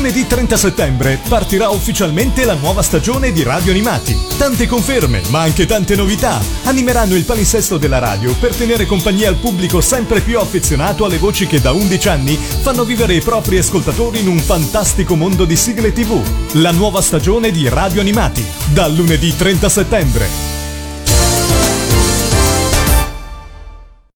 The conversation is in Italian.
Lunedì 30 settembre partirà ufficialmente la nuova stagione di Radio Animati. Tante conferme, ma anche tante novità. Animeranno il palinsesto della radio per tenere compagnia al pubblico sempre più affezionato alle voci che da 11 anni fanno vivere i propri ascoltatori in un fantastico mondo di sigle TV. La nuova stagione di Radio Animati, dal lunedì 30 settembre.